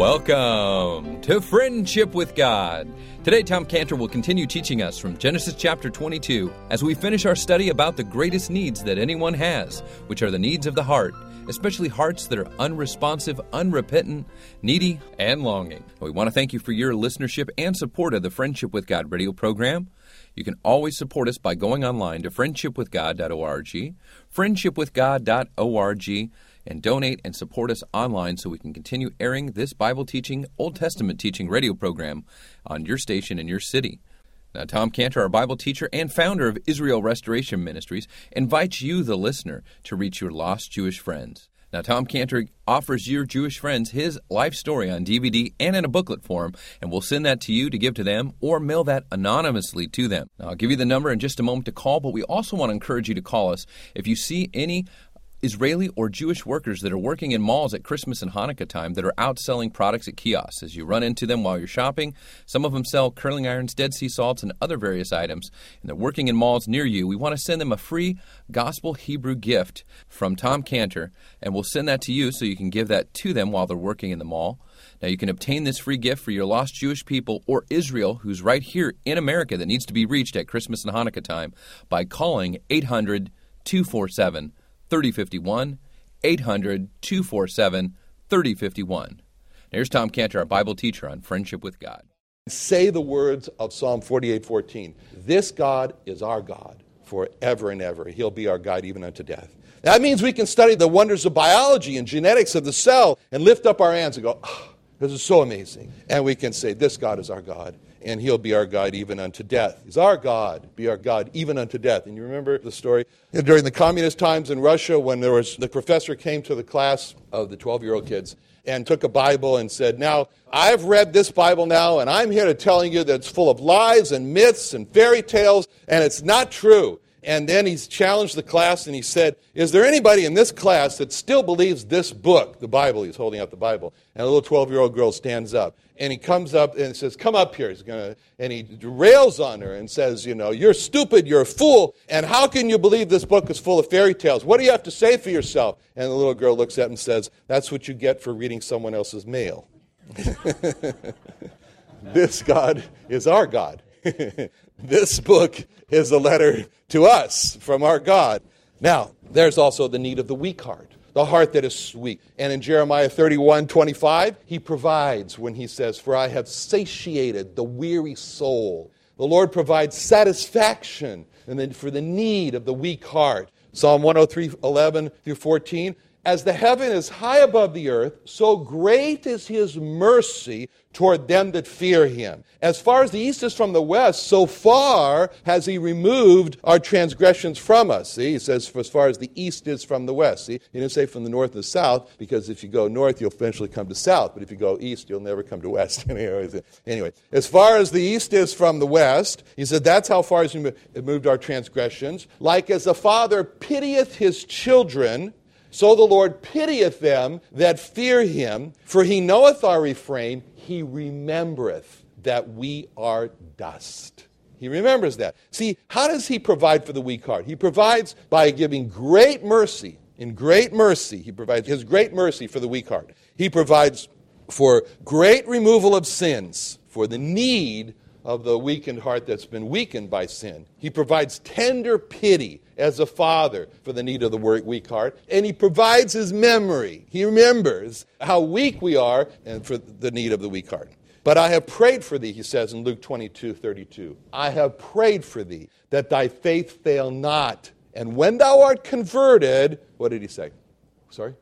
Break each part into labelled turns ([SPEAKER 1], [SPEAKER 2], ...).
[SPEAKER 1] Welcome to Friendship with God. Today, Tom Cantor will continue teaching us from Genesis chapter 22 as we finish our study about the greatest needs that anyone has, which are the needs of the heart, especially hearts that are unresponsive, unrepentant, needy, and longing. We want to thank you for your listenership and support of the Friendship with God radio program. You can always support us by going online to friendshipwithgod.org, friendshipwithgod.org and donate and support us online so we can continue airing this Bible teaching, Old Testament teaching radio program on your station in your city. Now, Tom Cantor, our Bible teacher and founder of Israel Restoration Ministries, invites you, the listener, to reach your lost Jewish friends. Now, Tom Cantor offers your Jewish friends his life story on DVD and in a booklet form, and we'll send that to you to give to them or mail that anonymously to them. Now, I'll give you the number in just a moment to call, but we also want to encourage you to call us if you see any Israeli or Jewish workers that are working in malls at Christmas and Hanukkah time that are out selling products at kiosks. As you run into them while you're shopping, some of them sell curling irons, Dead Sea salts, and other various items, and they're working in malls near you. We want to send them a free Gospel Hebrew gift from Tom Cantor, and we'll send that to you so you can give that to them while they're working in the mall. Now, you can obtain this free gift for your lost Jewish people or Israel, who's right here in America that needs to be reached at Christmas and Hanukkah time, by calling 800 247 3051, 800 247 3051. Here's Tom Cantor, our Bible teacher on friendship with God.
[SPEAKER 2] Say the words of Psalm 48 14. This God is our God forever and ever. He'll be our guide even unto death. That means we can study the wonders of biology and genetics of the cell and lift up our hands and go, oh, this is so amazing. And we can say, This God is our God and he'll be our God even unto death. He's our God, be our God even unto death. And you remember the story during the communist times in Russia when there was the professor came to the class of the 12 year old kids and took a Bible and said, Now, I've read this Bible now, and I'm here to telling you that it's full of lies and myths and fairy tales, and it's not true. And then he challenged the class and he said, Is there anybody in this class that still believes this book, the Bible? He's holding up the Bible. And a little 12 year old girl stands up. And he comes up and says, Come up here. He's gonna, and he rails on her and says, You know, you're stupid, you're a fool. And how can you believe this book is full of fairy tales? What do you have to say for yourself? And the little girl looks at him and says, That's what you get for reading someone else's mail. this God is our God. this book is a letter to us from our God. Now, there's also the need of the weak heart, the heart that is weak. And in Jeremiah 31 25, he provides when he says, For I have satiated the weary soul. The Lord provides satisfaction and then for the need of the weak heart. Psalm 103 11 through 14. As the heaven is high above the earth, so great is his mercy toward them that fear him. As far as the east is from the west, so far has he removed our transgressions from us. See, he says, as far as the east is from the west. See, he didn't say from the north to the south, because if you go north, you'll eventually come to south. But if you go east, you'll never come to west. anyway, as far as the east is from the west, he said, that's how far he's removed our transgressions. Like as a father pitieth his children, so the Lord pitieth them that fear him, for he knoweth our refrain, he remembereth that we are dust. He remembers that. See, how does he provide for the weak heart? He provides by giving great mercy. In great mercy, he provides his great mercy for the weak heart. He provides for great removal of sins, for the need of the weakened heart that's been weakened by sin. He provides tender pity as a father for the need of the weak heart, and he provides his memory. He remembers how weak we are and for the need of the weak heart. But I have prayed for thee, he says in Luke 22 32. I have prayed for thee that thy faith fail not. And when thou art converted, what did he say? Sorry?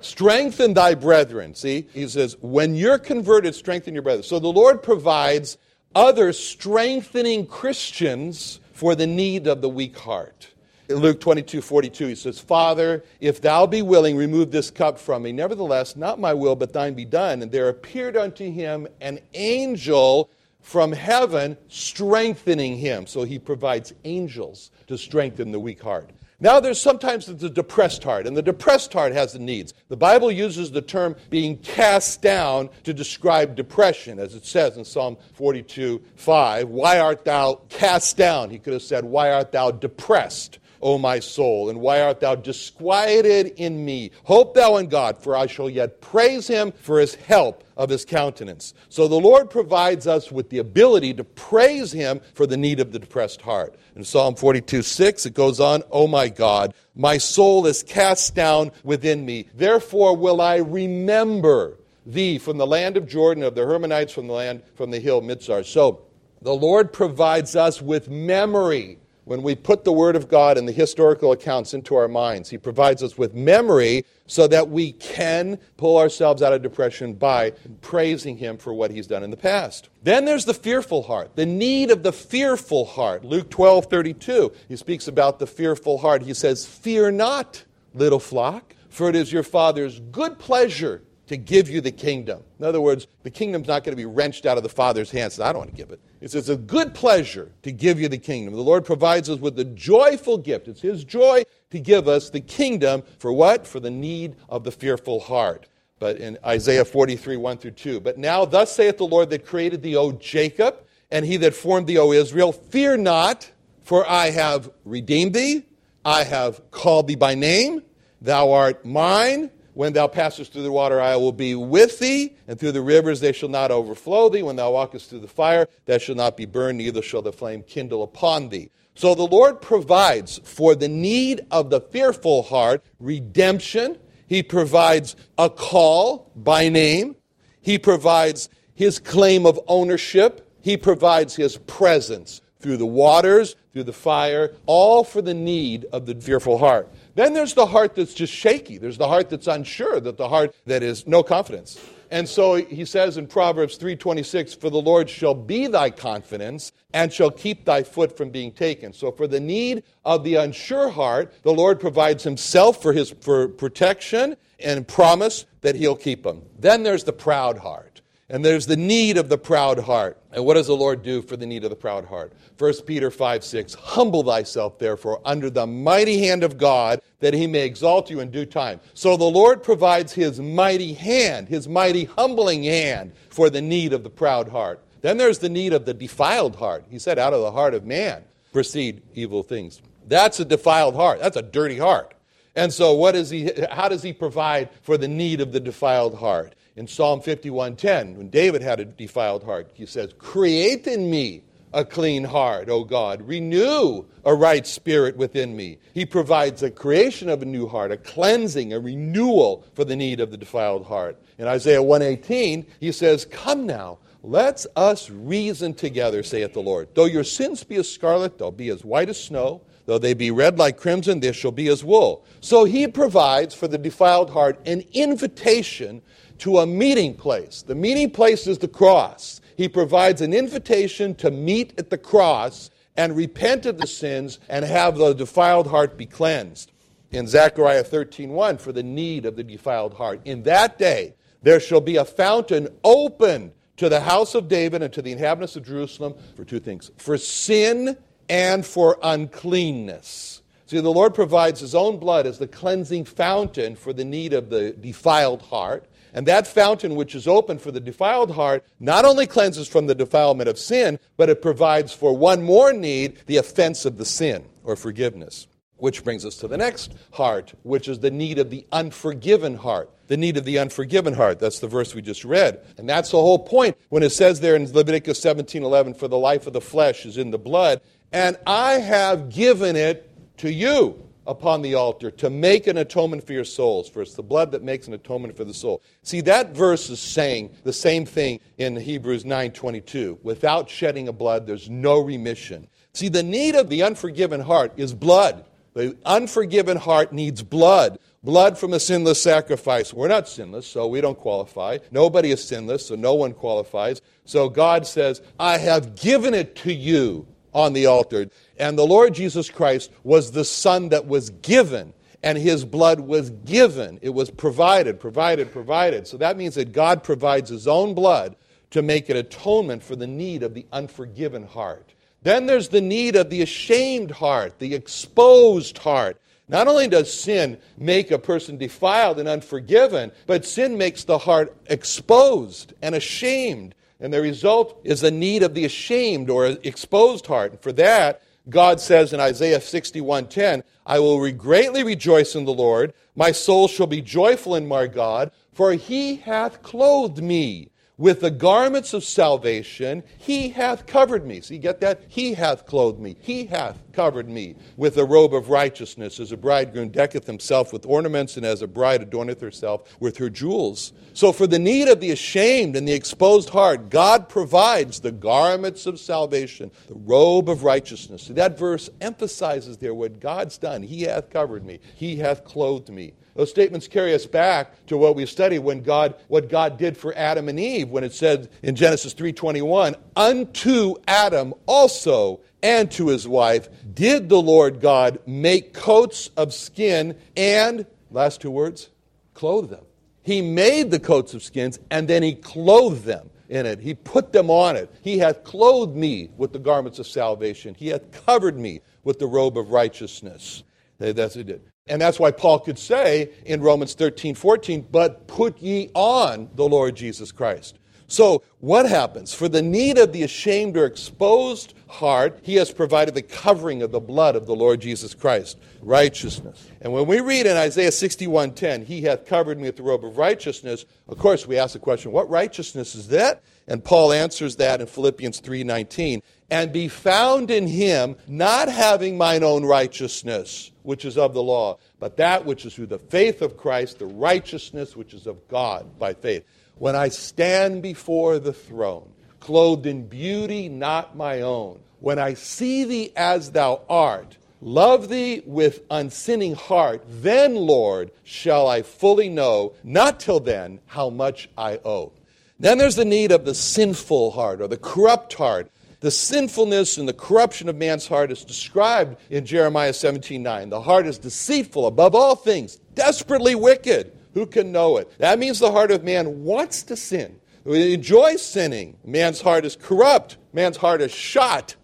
[SPEAKER 2] Strengthen thy brethren. See, he says, when you're converted, strengthen your brethren. So the Lord provides other strengthening Christians for the need of the weak heart. In Luke 22 42, he says, Father, if thou be willing, remove this cup from me. Nevertheless, not my will, but thine be done. And there appeared unto him an angel from heaven strengthening him. So he provides angels to strengthen the weak heart. Now, there's sometimes the depressed heart, and the depressed heart has the needs. The Bible uses the term being cast down to describe depression, as it says in Psalm 42 5. Why art thou cast down? He could have said, Why art thou depressed? O my soul? And why art thou disquieted in me? Hope thou in God, for I shall yet praise him for his help of his countenance. So the Lord provides us with the ability to praise him for the need of the depressed heart. In Psalm 42 6, it goes on, O my God, my soul is cast down within me. Therefore will I remember thee from the land of Jordan, of the Hermonites from the land, from the hill Mizar. So the Lord provides us with memory when we put the Word of God and the historical accounts into our minds. He provides us with memory so that we can pull ourselves out of depression by praising Him for what He's done in the past. Then there's the fearful heart, the need of the fearful heart. Luke 12 32, he speaks about the fearful heart. He says, Fear not, little flock, for it is your Father's good pleasure to give you the kingdom. In other words, the kingdom's not going to be wrenched out of the Father's hands. I don't want to give it. It's, it's a good pleasure to give you the kingdom. The Lord provides us with a joyful gift. It's His joy to give us the kingdom for what? For the need of the fearful heart. But in Isaiah 43, 1 through 2. But now, thus saith the Lord that created thee, O Jacob, and he that formed thee, O Israel, fear not, for I have redeemed thee. I have called thee by name. Thou art mine. When thou passest through the water, I will be with thee, and through the rivers they shall not overflow thee. When thou walkest through the fire, thou shall not be burned, neither shall the flame kindle upon thee. So the Lord provides for the need of the fearful heart redemption. He provides a call by name. He provides his claim of ownership. He provides his presence through the waters, through the fire, all for the need of the fearful heart. Then there's the heart that's just shaky. There's the heart that's unsure, that the heart that is no confidence. And so he says in Proverbs 3:26, "For the Lord shall be thy confidence and shall keep thy foot from being taken." So for the need of the unsure heart, the Lord provides himself for his for protection and promise that he'll keep him. Then there's the proud heart. And there's the need of the proud heart. And what does the Lord do for the need of the proud heart? 1 Peter 5 6 Humble thyself, therefore, under the mighty hand of God, that he may exalt you in due time. So the Lord provides his mighty hand, his mighty humbling hand, for the need of the proud heart. Then there's the need of the defiled heart. He said, Out of the heart of man proceed evil things. That's a defiled heart. That's a dirty heart. And so, what is he, how does he provide for the need of the defiled heart? In Psalm 51:10, when David had a defiled heart, he says, "Create in me a clean heart, O God. Renew a right spirit within me." He provides a creation of a new heart, a cleansing, a renewal for the need of the defiled heart. In Isaiah 118, he says, "Come now, let us reason together, saith the Lord. Though your sins be as scarlet, they'll be as white as snow." Though they be red like crimson, they shall be as wool. So he provides for the defiled heart an invitation to a meeting place. The meeting place is the cross. He provides an invitation to meet at the cross and repent of the sins and have the defiled heart be cleansed. In Zechariah 13:1 for the need of the defiled heart. In that day there shall be a fountain opened to the house of David and to the inhabitants of Jerusalem for two things for sin and for uncleanness. See, the Lord provides His own blood as the cleansing fountain for the need of the defiled heart. And that fountain, which is open for the defiled heart, not only cleanses from the defilement of sin, but it provides for one more need the offense of the sin or forgiveness. Which brings us to the next heart, which is the need of the unforgiven heart. The need of the unforgiven heart. That's the verse we just read. And that's the whole point when it says there in Leviticus 17 11, for the life of the flesh is in the blood, and I have given it to you upon the altar to make an atonement for your souls, for it's the blood that makes an atonement for the soul. See, that verse is saying the same thing in Hebrews 9:22. Without shedding of blood, there's no remission. See, the need of the unforgiven heart is blood. The unforgiven heart needs blood. Blood from a sinless sacrifice. We're not sinless, so we don't qualify. Nobody is sinless, so no one qualifies. So God says, I have given it to you on the altar. And the Lord Jesus Christ was the Son that was given, and his blood was given. It was provided, provided, provided. So that means that God provides his own blood to make an atonement for the need of the unforgiven heart. Then there's the need of the ashamed heart, the exposed heart. Not only does sin make a person defiled and unforgiven, but sin makes the heart exposed and ashamed. And the result is the need of the ashamed or exposed heart. And for that, God says in Isaiah 61:10, I will greatly rejoice in the Lord, my soul shall be joyful in my God, for he hath clothed me with the garments of salvation, he hath covered me. See, get that? He hath clothed me. He hath covered me with a robe of righteousness, as a bridegroom decketh himself with ornaments, and as a bride adorneth herself with her jewels. So, for the need of the ashamed and the exposed heart, God provides the garments of salvation, the robe of righteousness. See, that verse emphasizes there what God's done. He hath covered me, He hath clothed me. Those statements carry us back to what we studied when God, what God did for Adam and Eve when it said in Genesis 3:21, "Unto Adam also and to his wife did the Lord God make coats of skin and last two words, clothe them." He made the coats of skins and then he clothed them in it. He put them on it. He hath clothed me with the garments of salvation. He hath covered me with the robe of righteousness. That's what he did. And that's why Paul could say in Romans 13, 14, but put ye on the Lord Jesus Christ. So, what happens? For the need of the ashamed or exposed heart, he has provided the covering of the blood of the Lord Jesus Christ, righteousness. And when we read in Isaiah 61:10, he hath covered me with the robe of righteousness, of course we ask the question, what righteousness is that? And Paul answers that in Philippians 3:19, and be found in him, not having mine own righteousness, which is of the law, but that which is through the faith of Christ, the righteousness which is of God by faith. When I stand before the throne, clothed in beauty not my own, when I see thee as thou art, love thee with unsinning heart, then, Lord, shall I fully know, not till then, how much I owe. Then there's the need of the sinful heart or the corrupt heart. The sinfulness and the corruption of man's heart is described in Jeremiah 17:9. The heart is deceitful above all things, desperately wicked. Who can know it? That means the heart of man wants to sin. It enjoys sinning. Man's heart is corrupt. Man's heart is shot.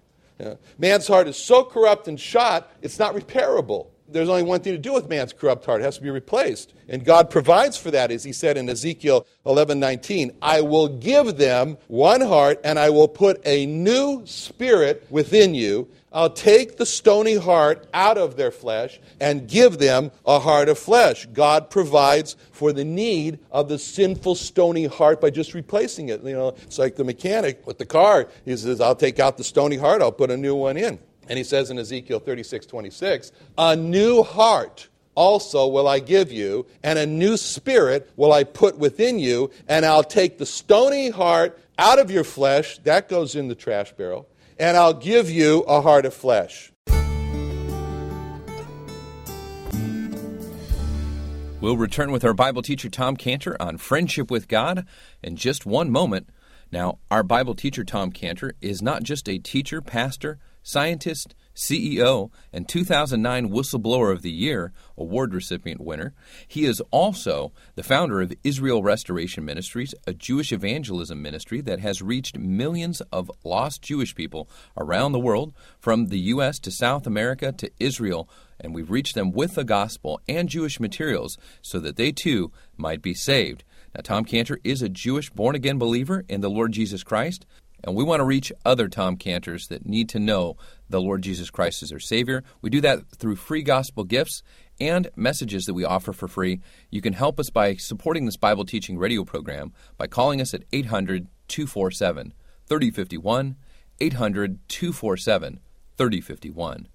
[SPEAKER 2] Man's heart is so corrupt and shot, it's not repairable there's only one thing to do with man's corrupt heart. It has to be replaced. And God provides for that, as he said in Ezekiel 11 19. I will give them one heart, and I will put a new spirit within you. I'll take the stony heart out of their flesh and give them a heart of flesh. God provides for the need of the sinful, stony heart by just replacing it. You know, it's like the mechanic with the car. He says, I'll take out the stony heart, I'll put a new one in. And he says in Ezekiel 36 26, a new heart also will I give you, and a new spirit will I put within you, and I'll take the stony heart out of your flesh, that goes in the trash barrel, and I'll give you a heart of flesh.
[SPEAKER 1] We'll return with our Bible teacher Tom Cantor on friendship with God in just one moment. Now, our Bible teacher Tom Cantor is not just a teacher, pastor, scientist, CEO, and 2009 Whistleblower of the Year award recipient winner. He is also the founder of Israel Restoration Ministries, a Jewish evangelism ministry that has reached millions of lost Jewish people around the world, from the U.S. to South America to Israel, and we've reached them with the gospel and Jewish materials so that they too might be saved. Now, Tom Cantor is a Jewish born again believer in the Lord Jesus Christ, and we want to reach other Tom Cantors that need to know the Lord Jesus Christ as their Savior. We do that through free gospel gifts and messages that we offer for free. You can help us by supporting this Bible teaching radio program by calling us at 800 247 3051. 800 247 3051.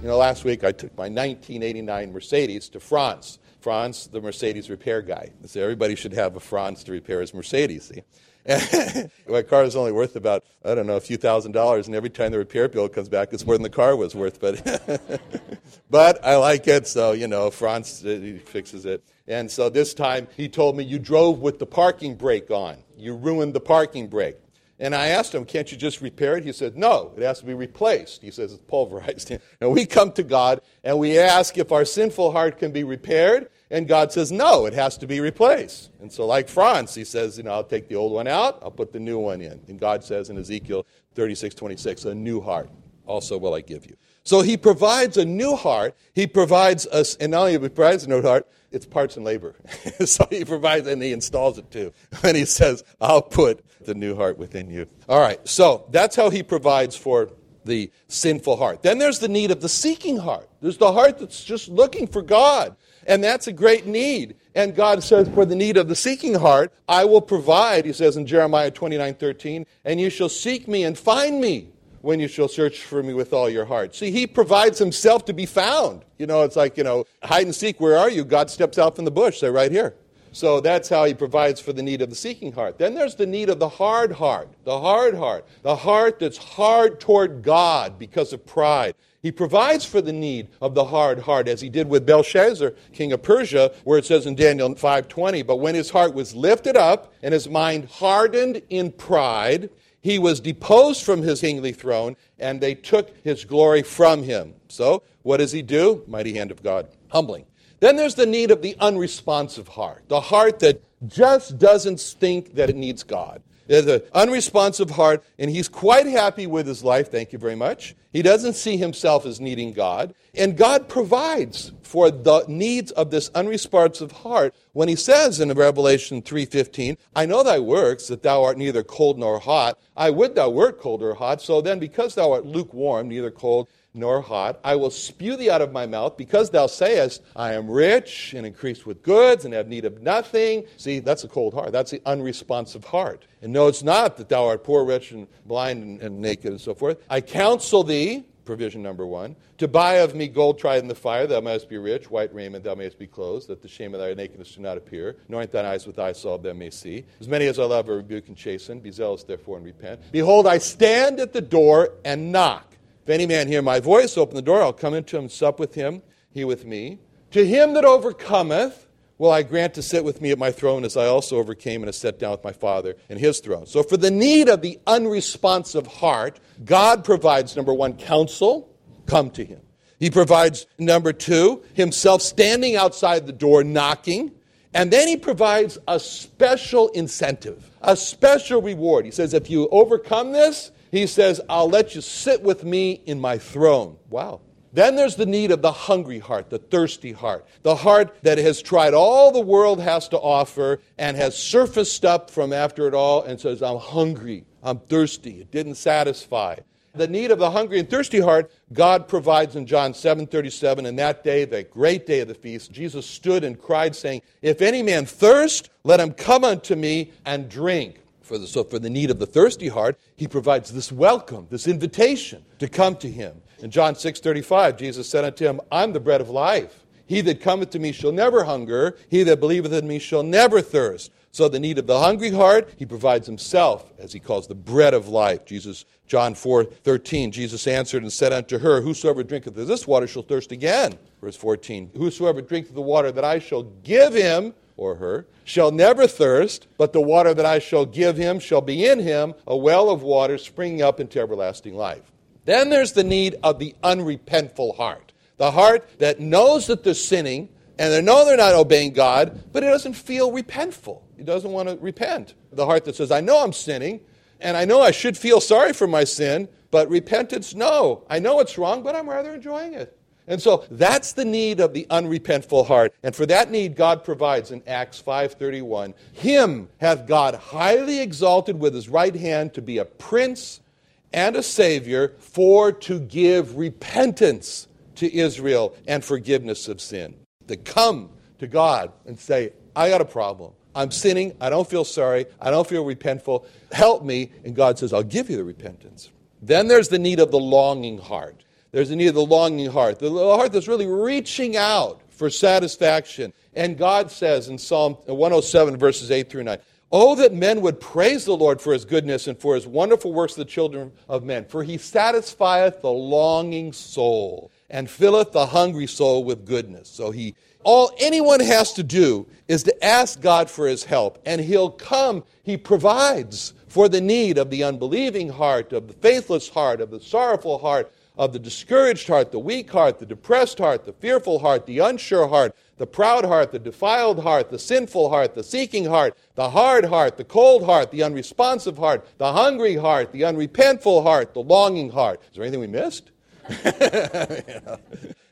[SPEAKER 2] You know, last week I took my 1989 Mercedes to Franz Franz, the Mercedes repair guy. So everybody should have a Franz to repair his Mercedes. See? my car is only worth about, I don't know, a few thousand dollars, and every time the repair bill comes back, it's more than the car was worth. But, but I like it, so, you know, Franz uh, fixes it. And so this time he told me, You drove with the parking brake on. You ruined the parking brake. And I asked him, Can't you just repair it? He said, No, it has to be replaced. He says it's pulverized. And we come to God and we ask if our sinful heart can be repaired. And God says, No, it has to be replaced. And so, like Franz, he says, You know, I'll take the old one out, I'll put the new one in. And God says in Ezekiel 36 26, A new heart also will I give you. So he provides a new heart. He provides us, and not only provides a new heart, it's parts and labor. so he provides and he installs it too. And he says, I'll put the new heart within you. All right, so that's how he provides for the sinful heart. Then there's the need of the seeking heart. There's the heart that's just looking for God. And that's a great need. And God says, For the need of the seeking heart, I will provide, he says in Jeremiah 29 13, and you shall seek me and find me when you shall search for me with all your heart. See, he provides himself to be found. You know, it's like, you know, hide and seek, where are you? God steps out from the bush, say, right here. So that's how he provides for the need of the seeking heart. Then there's the need of the hard heart, the hard heart, the heart that's hard toward God because of pride. He provides for the need of the hard heart, as he did with Belshazzar, king of Persia, where it says in Daniel 5:20, "But when his heart was lifted up and his mind hardened in pride, he was deposed from his kingly throne, and they took his glory from him." So, what does he do? Mighty hand of God, humbling. Then there's the need of the unresponsive heart, the heart that just doesn't think that it needs God. There's an unresponsive heart, and he's quite happy with his life. Thank you very much. He doesn't see himself as needing God. And God provides for the needs of this unresponsive heart when he says in Revelation 3:15, "I know thy works that thou art neither cold nor hot. I would thou wert cold or hot. So then because thou art lukewarm, neither cold nor hot. I will spew thee out of my mouth, because thou sayest, I am rich and increased with goods and have need of nothing. See, that's a cold heart. That's the unresponsive heart. And no, it's not that thou art poor, rich, and blind, and, and naked, and so forth. I counsel thee, provision number one, to buy of me gold tried in the fire, thou mayest be rich, white raiment, thou mayest be clothed, that the shame of thy nakedness do not appear. Anoint thine eyes with eye salve, thou may see. As many as I love, I rebuke and chasten. Be zealous, therefore, and repent. Behold, I stand at the door and knock. If any man hear my voice, open the door, I'll come into him sup with him, he with me. To him that overcometh, will I grant to sit with me at my throne as I also overcame and have sat down with my Father in his throne. So, for the need of the unresponsive heart, God provides number one, counsel, come to him. He provides number two, himself standing outside the door knocking. And then he provides a special incentive, a special reward. He says, if you overcome this, he says, I'll let you sit with me in my throne. Wow. Then there's the need of the hungry heart, the thirsty heart, the heart that has tried all the world has to offer and has surfaced up from after it all and says, I'm hungry, I'm thirsty. It didn't satisfy. The need of the hungry and thirsty heart, God provides in John 7:37. In that day, the great day of the feast, Jesus stood and cried, saying, If any man thirst, let him come unto me and drink. For the, so, for the need of the thirsty heart, he provides this welcome, this invitation to come to him. In John 6 35, Jesus said unto him, I'm the bread of life. He that cometh to me shall never hunger, he that believeth in me shall never thirst. So, the need of the hungry heart, he provides himself, as he calls the bread of life. Jesus, John 4 13, Jesus answered and said unto her, Whosoever drinketh of this water shall thirst again. Verse 14, Whosoever drinketh the water that I shall give him or her, shall never thirst, but the water that I shall give him shall be in him a well of water springing up into everlasting life. Then there's the need of the unrepentful heart. The heart that knows that they're sinning and they know they're not obeying God, but it doesn't feel repentful. It doesn't want to repent. The heart that says, I know I'm sinning, and I know I should feel sorry for my sin, but repentance, no. I know it's wrong, but I'm rather enjoying it. And so that's the need of the unrepentful heart. And for that need, God provides in Acts 5.31. Him hath God highly exalted with his right hand to be a prince and a savior for to give repentance to Israel and forgiveness of sin. To come to God and say, I got a problem. I'm sinning. I don't feel sorry. I don't feel repentful. Help me. And God says, I'll give you the repentance. Then there's the need of the longing heart. There's the need of the longing heart, the heart that's really reaching out for satisfaction. And God says in Psalm uh, 107, verses 8 through 9, Oh, that men would praise the Lord for his goodness and for his wonderful works to the children of men. For he satisfieth the longing soul and filleth the hungry soul with goodness. So he all anyone has to do is to ask God for his help, and he'll come. He provides for the need of the unbelieving heart, of the faithless heart, of the sorrowful heart, of the discouraged heart, the weak heart, the depressed heart, the fearful heart, the unsure heart, the proud heart, the defiled heart, the sinful heart, the seeking heart, the hard heart, the cold heart, the unresponsive heart, the hungry heart, the unrepentful heart, the longing heart. Is there anything we missed?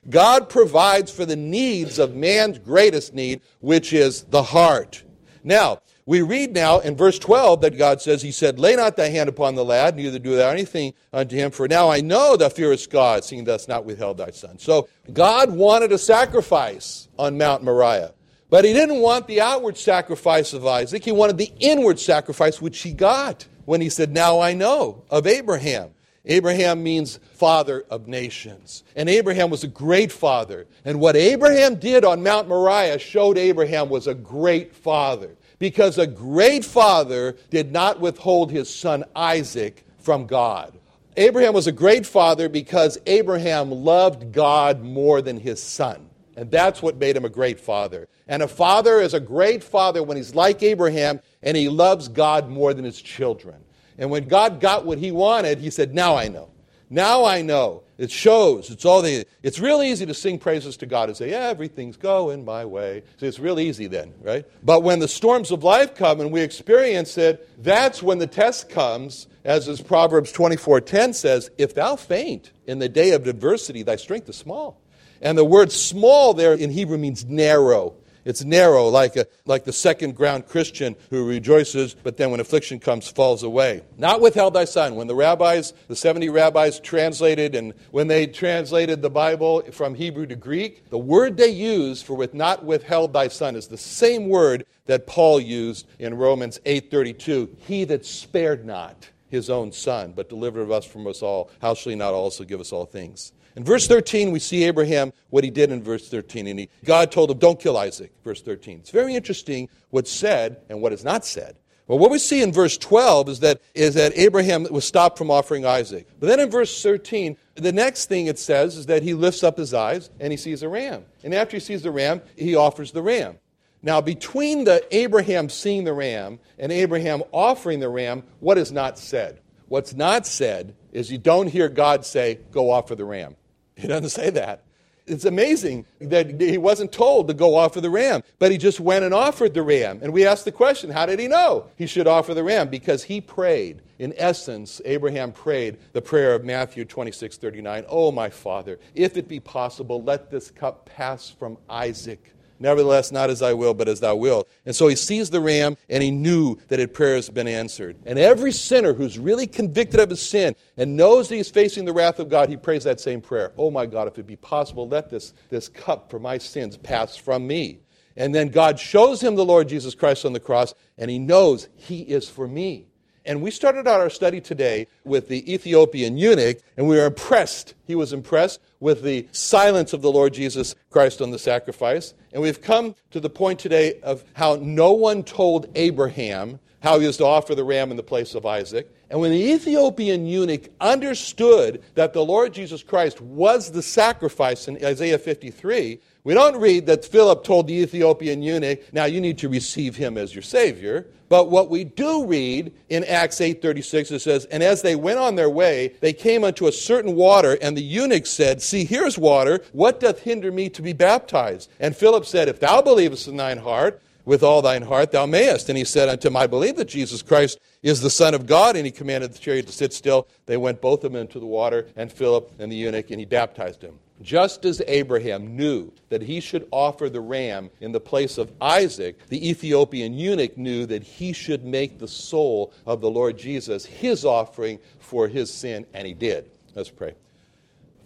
[SPEAKER 2] God provides for the needs of man's greatest need, which is the heart. Now, we read now in verse 12 that God says, He said, Lay not thy hand upon the lad, neither do thou anything unto him, for now I know thou fearest God, seeing thou hast not withheld thy son. So God wanted a sacrifice on Mount Moriah. But he didn't want the outward sacrifice of Isaac. He wanted the inward sacrifice, which he got when he said, Now I know of Abraham. Abraham means father of nations. And Abraham was a great father. And what Abraham did on Mount Moriah showed Abraham was a great father because a great father did not withhold his son Isaac from God. Abraham was a great father because Abraham loved God more than his son. And that's what made him a great father. And a father is a great father when he's like Abraham and he loves God more than his children. And when God got what he wanted, he said, Now I know. Now I know. It shows. It's all the. It's real easy to sing praises to God and say, "Yeah, everything's going my way." So it's real easy then, right? But when the storms of life come and we experience it, that's when the test comes. As is Proverbs twenty-four ten says, "If thou faint in the day of adversity, thy strength is small." And the word "small" there in Hebrew means narrow. It's narrow, like, a, like the second ground Christian who rejoices, but then when affliction comes, falls away. Not withheld thy son. When the rabbis, the 70 rabbis translated, and when they translated the Bible from Hebrew to Greek, the word they used for with not withheld thy son is the same word that Paul used in Romans 8:32. He that spared not his own son, but delivered us from us all, how shall he not also give us all things? In verse 13, we see Abraham, what he did in verse 13. And he, God told him, Don't kill Isaac, verse 13. It's very interesting what's said and what is not said. Well, what we see in verse 12 is that, is that Abraham was stopped from offering Isaac. But then in verse 13, the next thing it says is that he lifts up his eyes and he sees a ram. And after he sees the ram, he offers the ram. Now, between the Abraham seeing the ram and Abraham offering the ram, what is not said? What's not said is you don't hear God say, Go offer the ram. He doesn't say that. It's amazing that he wasn't told to go offer the ram, but he just went and offered the ram. And we asked the question how did he know he should offer the ram? Because he prayed. In essence, Abraham prayed the prayer of Matthew 26 39. Oh, my father, if it be possible, let this cup pass from Isaac. Nevertheless, not as I will, but as thou wilt. And so he sees the ram and he knew that his prayer has been answered. And every sinner who's really convicted of his sin and knows that he's facing the wrath of God, he prays that same prayer. Oh my God, if it be possible, let this, this cup for my sins pass from me. And then God shows him the Lord Jesus Christ on the cross, and he knows he is for me. And we started out our study today with the Ethiopian eunuch, and we were impressed. He was impressed with the silence of the Lord Jesus Christ on the sacrifice. And we've come to the point today of how no one told Abraham how he was to offer the ram in the place of Isaac. And when the Ethiopian eunuch understood that the Lord Jesus Christ was the sacrifice in Isaiah 53, we don't read that Philip told the Ethiopian eunuch, now you need to receive him as your Savior. But what we do read in Acts 8.36, it says, And as they went on their way, they came unto a certain water, and the eunuch said, See, here's water. What doth hinder me to be baptized? And Philip said, If thou believest in thine heart, with all thine heart thou mayest. And he said unto him, I believe that Jesus Christ is the Son of God. And he commanded the chariot to sit still. They went both of them into the water, and Philip and the eunuch, and he baptized him. Just as Abraham knew that he should offer the ram in the place of Isaac, the Ethiopian eunuch knew that he should make the soul of the Lord Jesus his offering for his sin, and he did. Let's pray.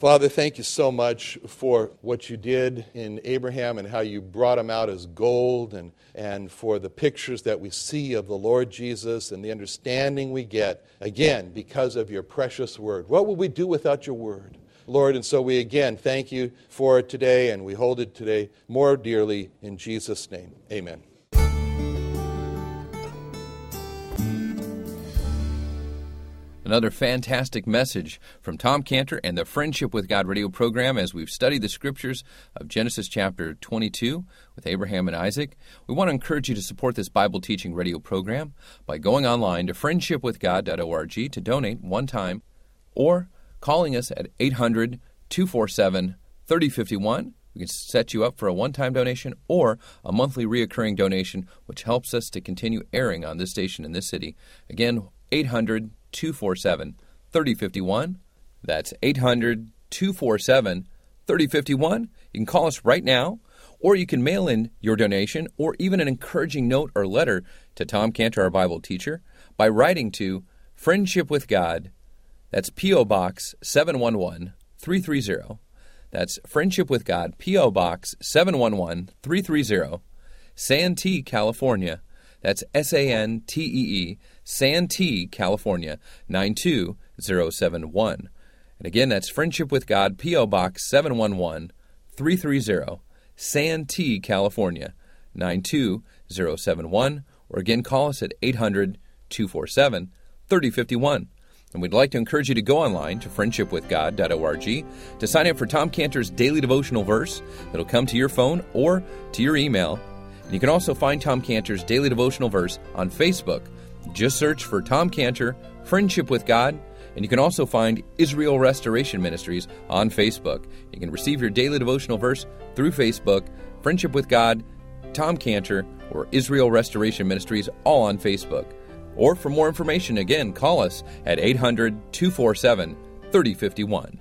[SPEAKER 2] Father, thank you so much for what you did in Abraham and how you brought him out as gold, and, and for the pictures that we see of the Lord Jesus and the understanding we get, again, because of your precious word. What would we do without your word? Lord. And so we again thank you for it today, and we hold it today more dearly in Jesus' name. Amen.
[SPEAKER 1] Another fantastic message from Tom Cantor and the Friendship with God radio program as we've studied the scriptures of Genesis chapter 22 with Abraham and Isaac. We want to encourage you to support this Bible teaching radio program by going online to friendshipwithgod.org to donate one time or calling us at 800 247 3051. We can set you up for a one time donation or a monthly reoccurring donation, which helps us to continue airing on this station in this city. Again, 800 247 3051. That's 800 247 3051. You can call us right now, or you can mail in your donation or even an encouraging note or letter to Tom Cantor, our Bible teacher, by writing to Friendship with God. That's P.O. Box 711 330. That's Friendship with God, P.O. Box 711 330, Santee, California. That's S A N T E E, Santee, California 92071. And again, that's Friendship with God, P.O. Box 711 330, Santee, California 92071. Or again, call us at 800 247 3051. And we'd like to encourage you to go online to friendshipwithgod.org to sign up for Tom Cantor's daily devotional verse that'll come to your phone or to your email. And you can also find Tom Cantor's daily devotional verse on Facebook. Just search for Tom Cantor, Friendship with God, and you can also find Israel Restoration Ministries on Facebook. You can receive your daily devotional verse through Facebook, Friendship with God, Tom Cantor, or Israel Restoration Ministries, all on Facebook. Or for more information, again, call us at 800 247 3051.